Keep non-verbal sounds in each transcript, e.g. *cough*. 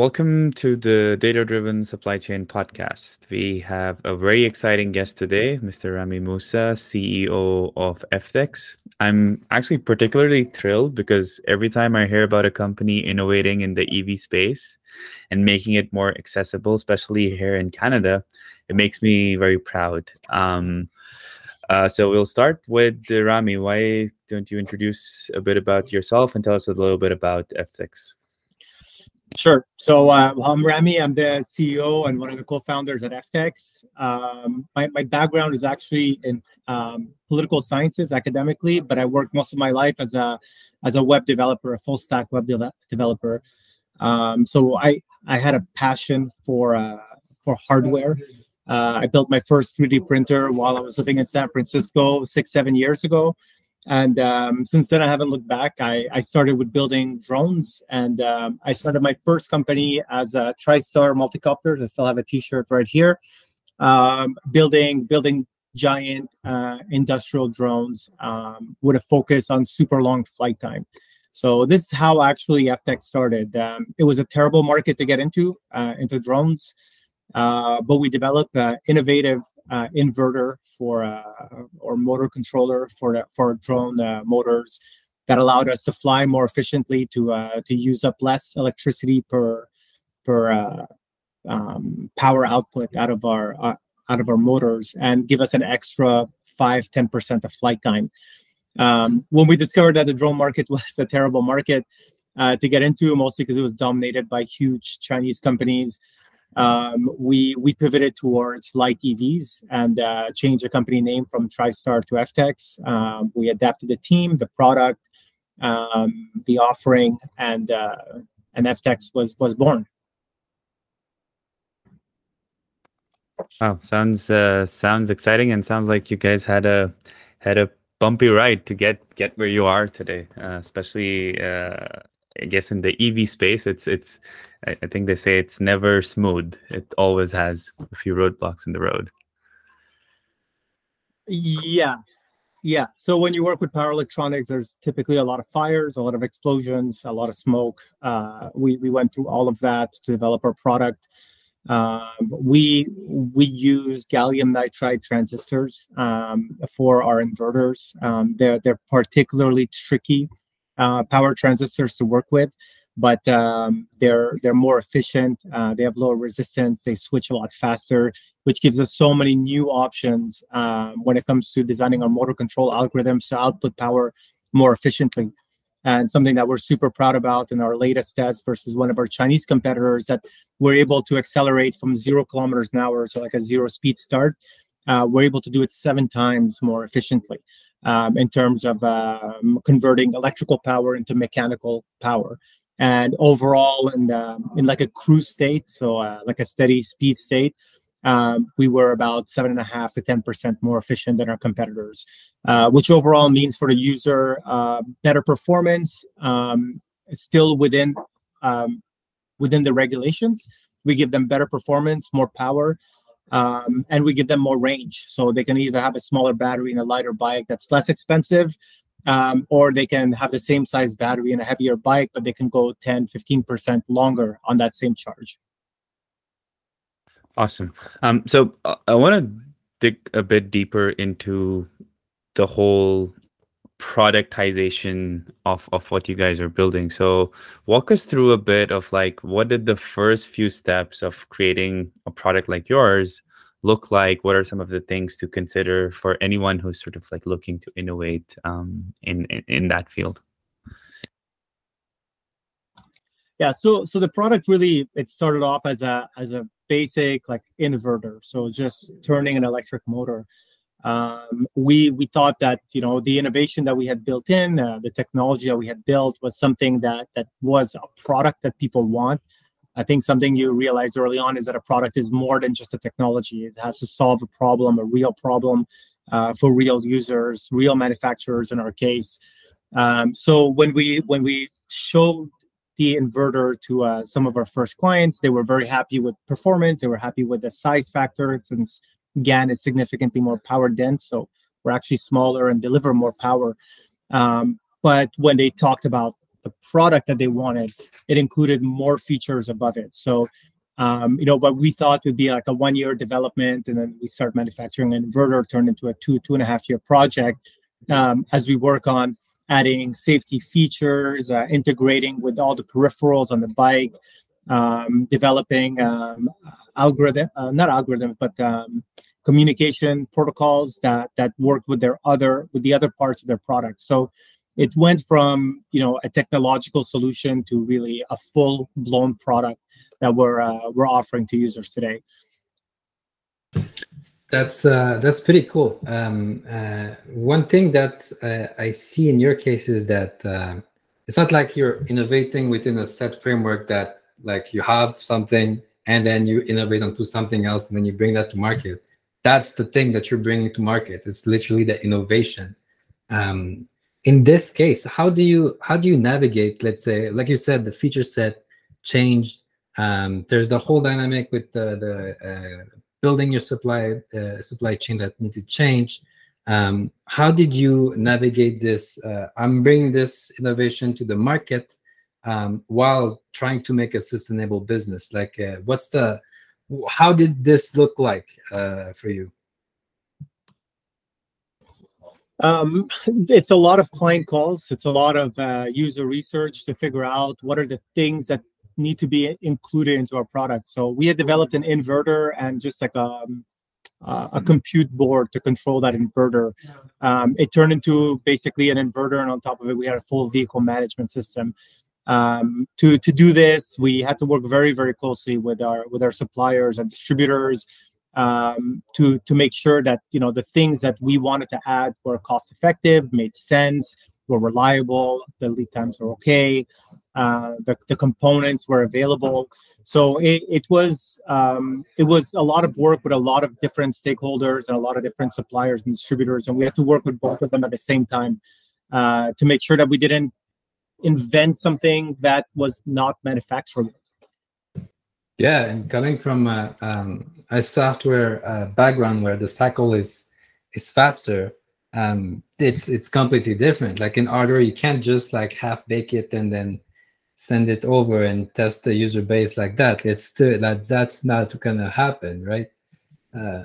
welcome to the Data Driven Supply Chain Podcast. We have a very exciting guest today, Mr. Rami Musa, CEO of FTEX. I'm actually particularly thrilled because every time I hear about a company innovating in the EV space and making it more accessible, especially here in Canada, it makes me very proud. Um, uh, so we'll start with Rami. Why don't you introduce a bit about yourself and tell us a little bit about FTEX? Sure. So uh, I'm Rami. I'm the CEO and one of the co-founders at FTEX. Um, my, my background is actually in um, political sciences academically, but I worked most of my life as a as a web developer, a full stack web de- developer. Um, so I I had a passion for uh, for hardware. Uh, I built my first 3D printer while I was living in San Francisco six seven years ago. And um, since then, I haven't looked back. I, I started with building drones, and um, I started my first company as a TriStar multicopter. I still have a T-shirt right here, um, building building giant uh, industrial drones um, with a focus on super long flight time. So this is how actually FTEX started. Um, it was a terrible market to get into uh, into drones. Uh, but we developed an innovative uh, inverter for uh, or motor controller for for drone uh, motors that allowed us to fly more efficiently to uh, to use up less electricity per per um, power output out of our out of our motors and give us an extra 5 10% of flight time. Um, when we discovered that the drone market *laughs* was a terrible market to get into mostly because it was dominated by huge chinese companies um, we we pivoted towards light EVs and uh, changed the company name from TriStar to FTEX. Um, we adapted the team, the product, um, the offering, and uh, and FTEX was was born. Wow, sounds uh, sounds exciting, and sounds like you guys had a had a bumpy ride to get get where you are today, uh, especially uh, I guess in the EV space, it's it's I, I think they say it's never smooth. It always has a few roadblocks in the road. Yeah, yeah. So when you work with power electronics, there's typically a lot of fires, a lot of explosions, a lot of smoke. Uh, we we went through all of that to develop our product. Um, we we use gallium nitride transistors um, for our inverters. Um, they're they're particularly tricky uh, power transistors to work with, but um, they're they're more efficient. Uh, they have lower resistance. They switch a lot faster, which gives us so many new options uh, when it comes to designing our motor control algorithms to output power more efficiently. And something that we're super proud about in our latest test versus one of our Chinese competitors that we're able to accelerate from zero kilometers an hour, so like a zero speed start, uh, we're able to do it seven times more efficiently um, in terms of um, converting electrical power into mechanical power. And overall, in, in like a cruise state, so uh, like a steady speed state, um, we were about seven and a half to ten percent more efficient than our competitors, uh, which overall means for the user uh, better performance, um, still within um, within the regulations. We give them better performance, more power, um, and we give them more range. So they can either have a smaller battery in a lighter bike that's less expensive, um, or they can have the same size battery in a heavier bike, but they can go 10, 15% longer on that same charge. Awesome. Um, so uh, I want to dig a bit deeper into the whole productization of of what you guys are building so walk us through a bit of like what did the first few steps of creating a product like yours look like? What are some of the things to consider for anyone who's sort of like looking to innovate um, in, in in that field? Yeah so so the product really it started off as a as a basic like inverter so just turning an electric motor. Um, we we thought that you know the innovation that we had built in, uh, the technology that we had built was something that that was a product that people want. I think something you realized early on is that a product is more than just a technology. It has to solve a problem, a real problem uh, for real users, real manufacturers in our case. Um, so when we when we showed the inverter to uh, some of our first clients, they were very happy with performance. They were happy with the size factor since GaN is significantly more power dense, so we're actually smaller and deliver more power. Um, but when they talked about the product that they wanted, it included more features above it. So, um, you know, what we thought would be like a one year development, and then we start manufacturing an inverter, turned into a two, two and a half year project um, as we work on adding safety features, uh, integrating with all the peripherals on the bike, um, developing um, algorithm, uh, not algorithm, but um, communication protocols that that work with their other with the other parts of their product. So it went from you know a technological solution to really a full blown product that we're uh, we're offering to users today. That's uh, that's pretty cool. Um, uh, one thing that uh, I see in your case is that uh, it's not like you're innovating within a set framework that like you have something and then you innovate onto something else and then you bring that to market. That's the thing that you're bringing to market. It's literally the innovation. Um, in this case, how do you how do you navigate? Let's say, like you said, the feature set changed. Um, there's the whole dynamic with the the uh, building your supply uh, supply chain that need to change. Um, how did you navigate this? Uh, I'm bringing this innovation to the market um, while trying to make a sustainable business. Like, uh, what's the how did this look like uh, for you? Um, *laughs* it's a lot of client calls. It's a lot of uh, user research to figure out what are the things that need to be included into our product. So we had developed an inverter and just like a, um, uh, a compute board to control that inverter. Um, it turned into basically an inverter, and on top of it, we had a full vehicle management system. Um, to to do this, we had to work very very closely with our with our suppliers and distributors um, to to make sure that you know the things that we wanted to add were cost effective, made sense, were reliable, the lead times were okay, uh, the, the components were available. So it, it was um, it was a lot of work with a lot of different stakeholders and a lot of different suppliers and distributors, and we had to work with both of them at the same time uh, to make sure that we didn't invent something that was not manufacturable. Yeah, and coming from a, um, a software uh, background where the cycle is is faster, um, it's it's completely different. Like in hardware, you can't just like half bake it and then send it over and test the user base like that. It's still that that's not gonna happen, right? Uh,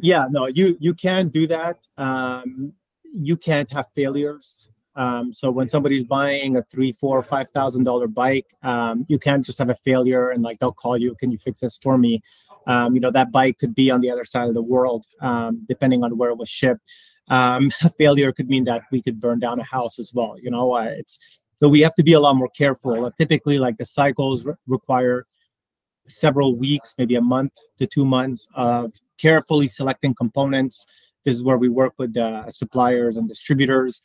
yeah, no, you you can't do that. Um, you can't have failures. Um, so when somebody's buying a three, four, five thousand dollar bike, um, you can't just have a failure and like they'll call you, can you fix this for me? Um, you know that bike could be on the other side of the world, um, depending on where it was shipped. Um, *laughs* a failure could mean that we could burn down a house as well. You know, uh, it's so we have to be a lot more careful. typically, like the cycles re- require several weeks, maybe a month to two months of carefully selecting components. This is where we work with the suppliers and distributors.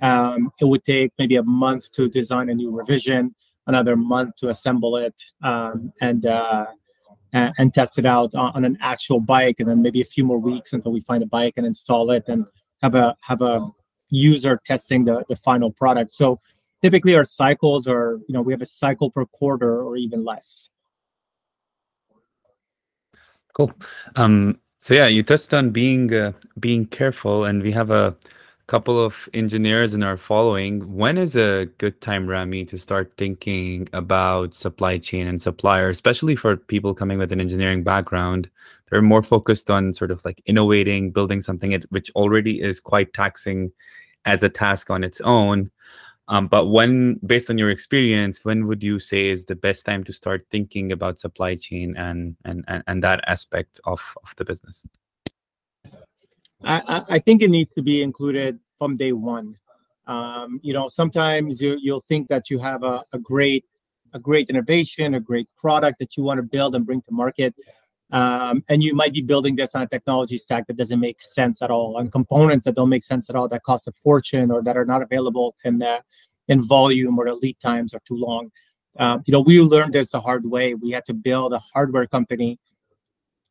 Um, it would take maybe a month to design a new revision, another month to assemble it, um, and uh, and test it out on, on, an actual bike, and then maybe a few more weeks until we find a bike and install it and have a have a user testing the the final product. So typically our cycles are you know we have a cycle per quarter or even less cool um so yeah you touched on being uh, being careful and we have a couple of engineers in our following. When is a good time rami to start thinking about supply chain and suppliers especially for people coming with an engineering background? They're more focused on sort of like innovating building something which already is quite taxing as a task on its own um, but when, based on your experience, when would you say is the best time to start thinking about supply chain and and and, and that aspect of of the business? I, I think it needs to be included from day one. Um, you know, sometimes you, you'll think that you have a, a great a great innovation, a great product that you want to build and bring to market. Um, and you might be building this on a technology stack that doesn't make sense at all, on components that don't make sense at all, that cost a fortune or that are not available in the, in volume or the lead times are too long. Um, you know, we learned this the hard way. We had to build a hardware company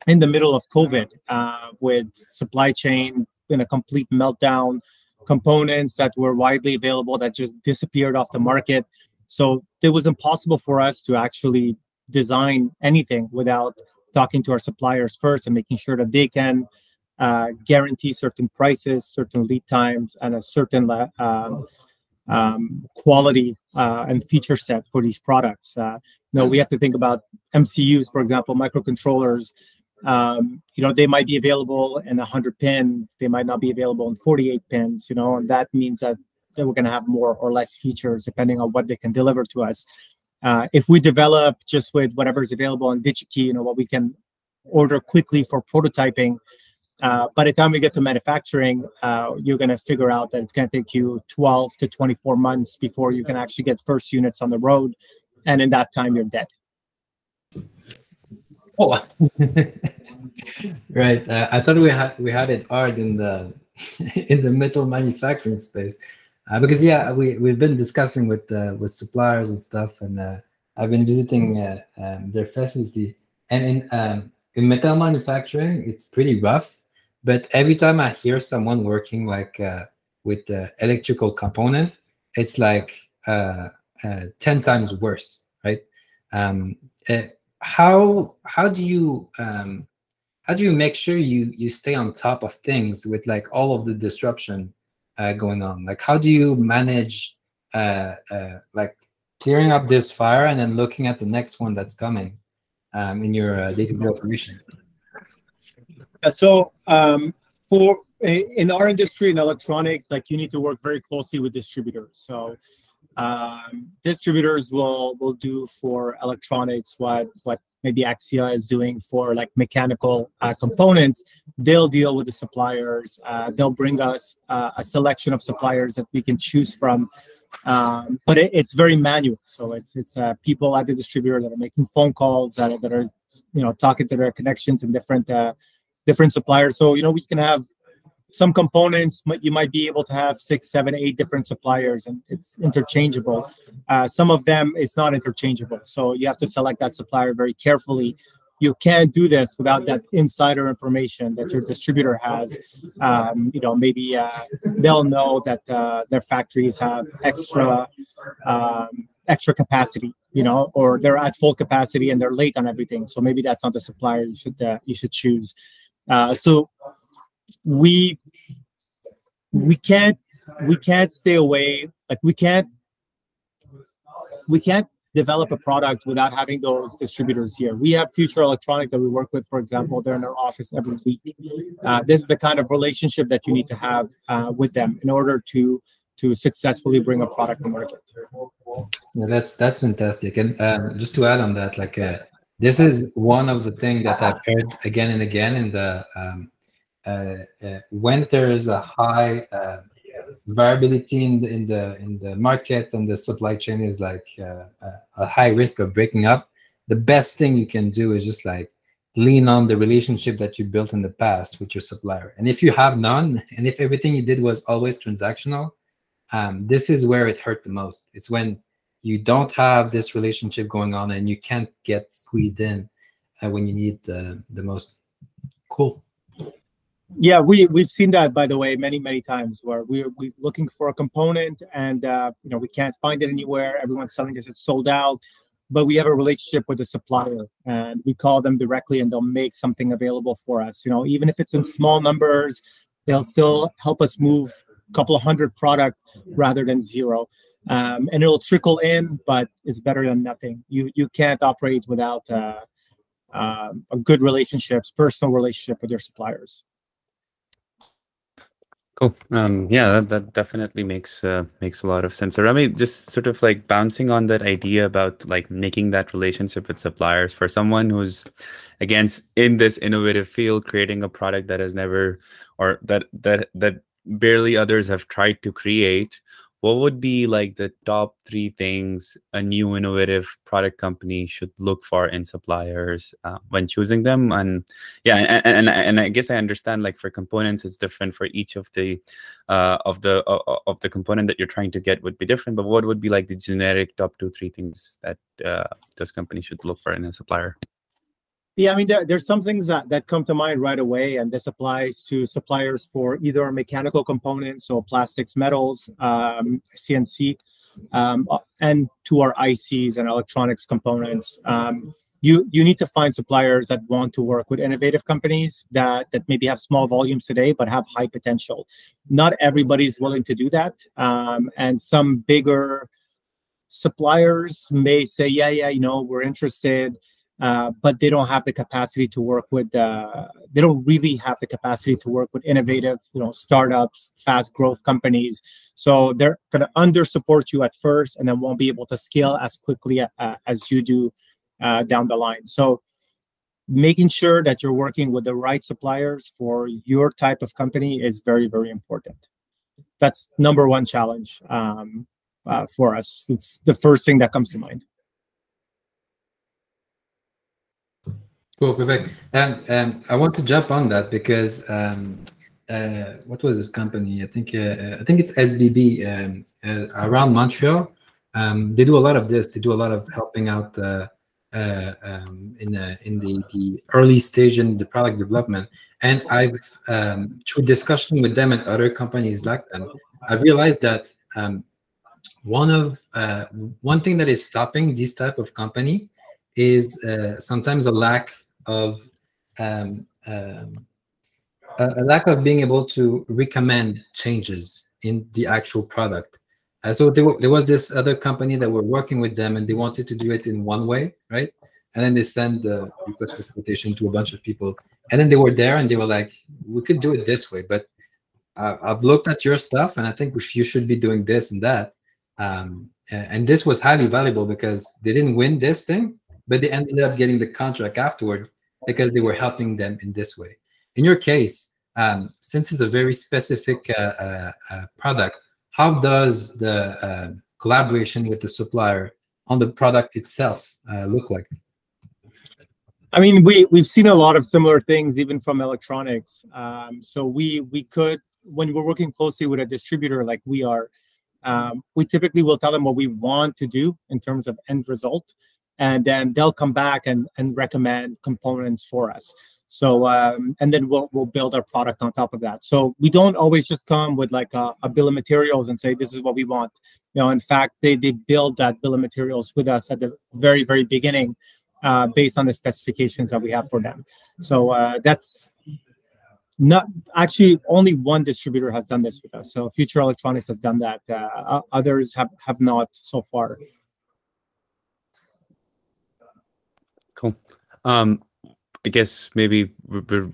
in the middle of COVID uh, with supply chain in a complete meltdown, components that were widely available that just disappeared off the market. So it was impossible for us to actually design anything without talking to our suppliers first and making sure that they can uh, guarantee certain prices, certain lead times, and a certain um, um, quality uh, and feature set for these products. Uh, no, we have to think about MCUs, for example, microcontrollers. Um, you know, they might be available in 100 pin, they might not be available in 48 pins. You know, and that means that, that we're going to have more or less features depending on what they can deliver to us. Uh, if we develop just with whatever is available on DigiKey, you know, what we can order quickly for prototyping, uh, by the time we get to manufacturing, uh, you're going to figure out that it's going to take you 12 to 24 months before you can actually get first units on the road, and in that time, you're dead. Oh, *laughs* right. Uh, I thought we had we had it hard in the *laughs* in the metal manufacturing space, uh, because yeah, we we've been discussing with uh, with suppliers and stuff, and uh, I've been visiting uh, um, their facility, and in um, in metal manufacturing, it's pretty rough. But every time I hear someone working like uh, with the electrical component, it's like ten times worse, right? Um, how how do you um, how do you make sure you you stay on top of things with like all of the disruption uh, going on? Like how do you manage uh, uh, like clearing up this fire and then looking at the next one that's coming um, in your uh, day-to-day operation? So um, for in our industry in electronics, like you need to work very closely with distributors. So um, distributors will will do for electronics what what maybe Axya is doing for like mechanical uh, components. They'll deal with the suppliers. Uh, they'll bring us uh, a selection of suppliers that we can choose from. Um, but it, it's very manual. So it's it's uh, people at the distributor that are making phone calls that are, that are you know talking to their connections and different uh, different suppliers. So you know we can have some components you might be able to have six seven eight different suppliers and it's interchangeable. Uh, some of them it's not interchangeable. So you have to select that supplier very carefully. You can't do this without that insider information that your distributor has. Um, you know maybe uh, they'll know that uh, their factories have extra um, extra capacity you know or they're at full capacity and they're late on everything. So maybe that's not the supplier you should uh, you should choose. Uh, so we we can't we can't stay away like we can't we can't develop a product without having those distributors here. We have Future Electronic that we work with, for example. They're in our office every week. Uh, this is the kind of relationship that you need to have uh, with them in order to to successfully bring a product to market. Yeah, that's that's fantastic. And um, just to add on that, like uh, this is one of the things that I've heard again and again in the um, when there is a high uh, variability in the, in the in the market and the supply chain is like a high risk of breaking up, the best thing you can do is just like lean on the relationship that you built in the past with your supplier. And if you have none, *laughs* and if everything you did was always transactional, um, this is where it hurt the most. It's when you don't have this relationship going on and you can't get squeezed in uh, when you need the, the most. Cool. Yeah, we we've seen that by the way many many times where we're we looking for a component and uh, you know we can't find it anywhere. Everyone's selling us it's sold out, but we have a relationship with the supplier and we call them directly and they'll make something available for us. You know, even if it's in small numbers, they'll still help us move a couple of hundred product rather than zero. Um, and it'll trickle in, but it's better than nothing. You you can't operate without uh, uh, a good relationships, personal relationship with your suppliers. Cool. Um, yeah, that, that definitely makes uh, makes a lot of sense. So, Rami, just sort of like bouncing on that idea about like making that relationship with suppliers for someone who's, against in this innovative field, creating a product that has never or that that that barely others have tried to create what would be like the top three things a new innovative product company should look for in suppliers uh, when choosing them? And yeah and, and, and i guess i understand like for components it's different for each of the uh, of the uh, of the component that you're trying to get would be different but what would be like the generic top two three things that uh, those companies should look for in a supplier yeah, I mean, there, there's some things that, that come to mind right away, and this applies to suppliers for either mechanical components, so plastics, metals, um, CNC, um, and to our ICs and electronics components. Um, you you need to find suppliers that want to work with innovative companies that that maybe have small volumes today but have high potential not everybody's willing to do that um, and some bigger suppliers may say yeah yeah you know we're interested uh, but they don't have the capacity to work with uh, they don't really have the capacity to work with innovative you know startups fast growth companies so they're going to under support you at first and then won't be able to scale as quickly uh, as you do uh, down the line. So making sure that you're working with the right suppliers for your type of company is very, very important. That's number one challenge um, uh, for us. It's the first thing that comes to mind. Cool, perfect. Um, um, I want to jump on that because um, uh, what was this company? I think uh, I think it's SBB um, uh, around Montreal. Um, they do a lot of this. They do a lot of helping out uh, uh, um, in the in the, the early stage in the product development. And I've um, through discussion with them and other companies like them, I've realized that um, one of uh, one thing that is stopping this type of company is uh, sometimes a lack of um, um, a, lack of being able to recommend changes in the actual product uh, so there, there, was this other company that were working with them and they wanted to do it in one way, right? And then they send the request for quotation to a bunch of people. And then they were there and they were like, we could do it this way, but uh, I've looked at your stuff and I think sh you should be doing this and that. Um, and this was highly valuable because they didn't win this thing, but they ended up getting the contract afterward because they were helping them in this way. In your case, um, since it's a very specific uh, uh, uh product, how does the uh, collaboration with the supplier on the product itself uh, look like? I mean, we we've seen a lot of similar things even from electronics. Um, so we we could when we're working closely with a distributor like we are, um, we typically will tell them what we want to do in terms of end result, and then they'll come back and and recommend components for us. So um, and then we'll we'll build our product on top of that. So we don't always just come with like a, a, bill of materials and say this is what we want. You know, in fact, they they build that bill of materials with us at the very very beginning, uh, based on the specifications that we have for them. So uh, that's not actually only one distributor has done this with us. So Future Electronics has done that. Uh, others have have not so far. Cool. Um, I guess maybe we're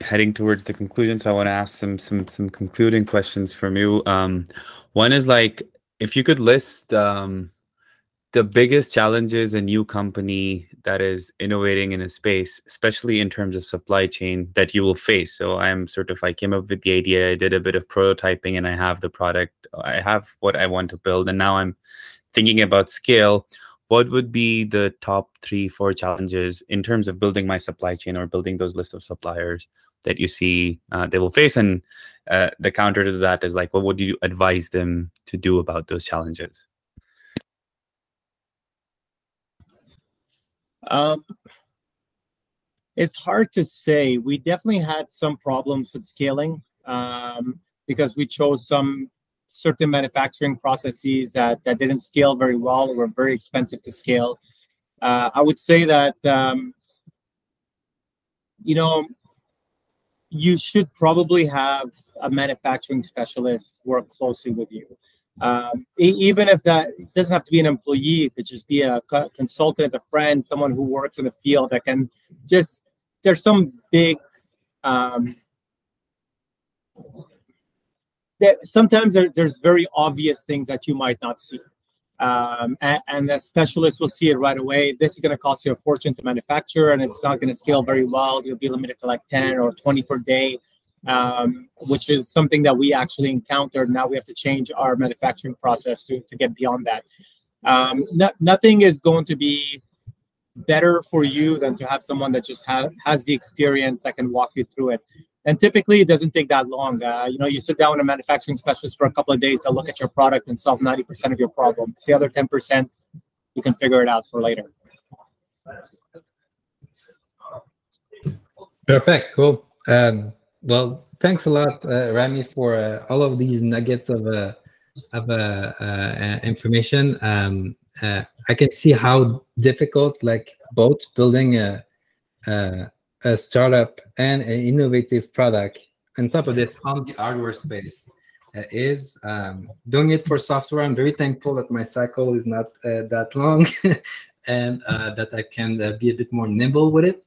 heading towards the conclusion. So I want to ask some some some concluding questions from you. Um, one is like if you could list um, the biggest challenges a new company that is innovating in a space, especially in terms of supply chain, that you will face. So I'm sort of I came up with the idea, I did a bit of prototyping, and I have the product. I have what I want to build, and now I'm thinking about scale what would be the top three, four challenges in terms of building my supply chain or building those lists of suppliers that you see uh, they will face? And uh, the counter to that is like, what would you advise them to do about those challenges? Um, it's hard to say. We definitely had some problems with scaling um, because we chose some certain manufacturing processes that, that didn't scale very well or were very expensive to scale. Uh, I would say that, um, you know, you should probably have a manufacturing specialist work closely with you. Um, even if that doesn't have to be an employee, it could just be a consultant, a friend, someone who works in the field that can just, there's some big um, that sometimes there, there's very obvious things that you might not see. Um, and, and the specialist will see it right away. This is going to cost you a fortune to manufacture, and it's not going to scale very well. You'll be limited to like 10 or 20 per day, um, which is something that we actually encountered. Now we have to change our manufacturing process to, to get beyond that. Um, no, nothing is going to be better for you than to have someone that just ha- has the experience that can walk you through it. And typically, it doesn't take that long. Uh, you know, you sit down with a manufacturing specialist for a couple of days to look at your product and solve 90% of your problems. The other 10%, you can figure it out for later. Perfect. Cool. Um, well, thanks a lot, uh, Rami, for uh, all of these nuggets of uh, of uh, uh, information. Um, I can see how difficult, like both building a, a, a startup and an innovative product on top of this on the hardware space uh, is. Um, doing it for software, I'm very thankful that my cycle is not uh, that long *laughs* and uh, that I can uh, be a bit more nimble with it.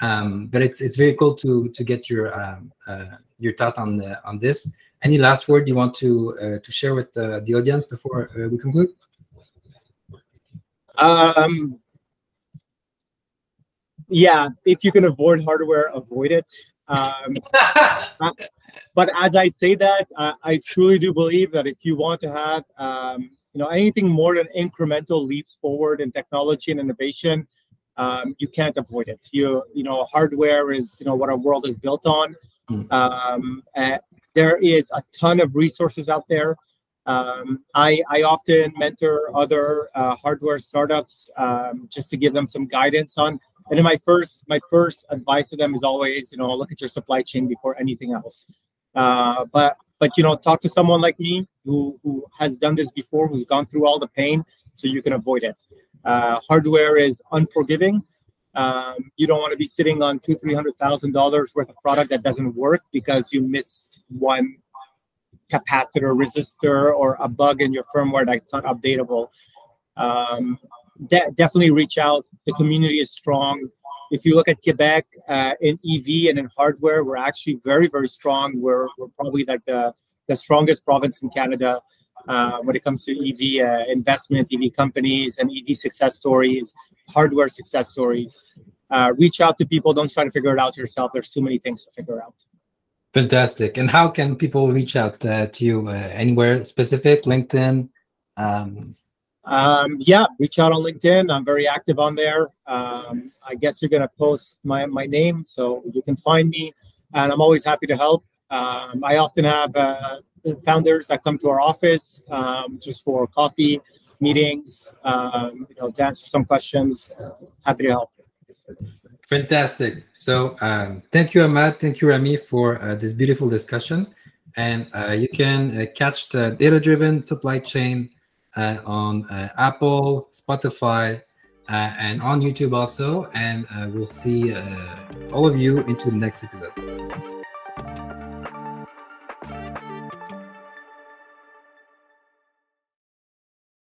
Um, but it's it's very cool to to get your um, uh, your thought on the, on this. Any last word you want to uh, to share with the audience before we conclude? Um, yeah, if you can avoid hardware, avoid it. Um, *laughs* uh, but as I say that, uh, I truly do believe that if you want to have, um, you know, anything more than incremental leaps forward in technology and innovation, um, you can't avoid it. You, you know, hardware is, you know, what our world is built on. Mm. Um, there is a ton of resources out there. Um, I, I often mentor other uh, hardware startups um, just to give them some guidance on. And then my first my first advice to them is always, you know, look at your supply chain before anything else. Uh, but but you know, talk to someone like me who who has done this before, who's gone through all the pain, so you can avoid it. Uh, hardware is unforgiving. Um, you don't want to be sitting on two, three hundred thousand dollars worth of product that doesn't work because you missed one capacitor, resistor, or a bug in your firmware that's not updatable. Um, de- definitely reach out. The community is strong. If you look at Quebec uh, in EV and in hardware, we're actually very, very strong. We're, we're probably like the, the strongest province in Canada uh, when it comes to EV uh, investment, EV companies, and EV success stories, hardware success stories. Uh, reach out to people. Don't try to figure it out yourself. There's too many things to figure out. Fantastic. And how can people reach out uh, to you? Uh, anywhere specific? LinkedIn? Um... Um, yeah, reach out on LinkedIn. I'm very active on there. Um, I guess you're gonna post my my name, so you can find me, and I'm always happy to help. Um, I often have uh, founders that come to our office um, just for coffee meetings, um, you know, to answer some questions. Happy to help. Fantastic. So um, thank you, Ahmad. Thank you, Rami, for uh, this beautiful discussion. And uh, you can uh, catch the data-driven supply chain uh, on uh, Apple, Spotify, uh, and on YouTube also. And we'll see all of you into the next episode.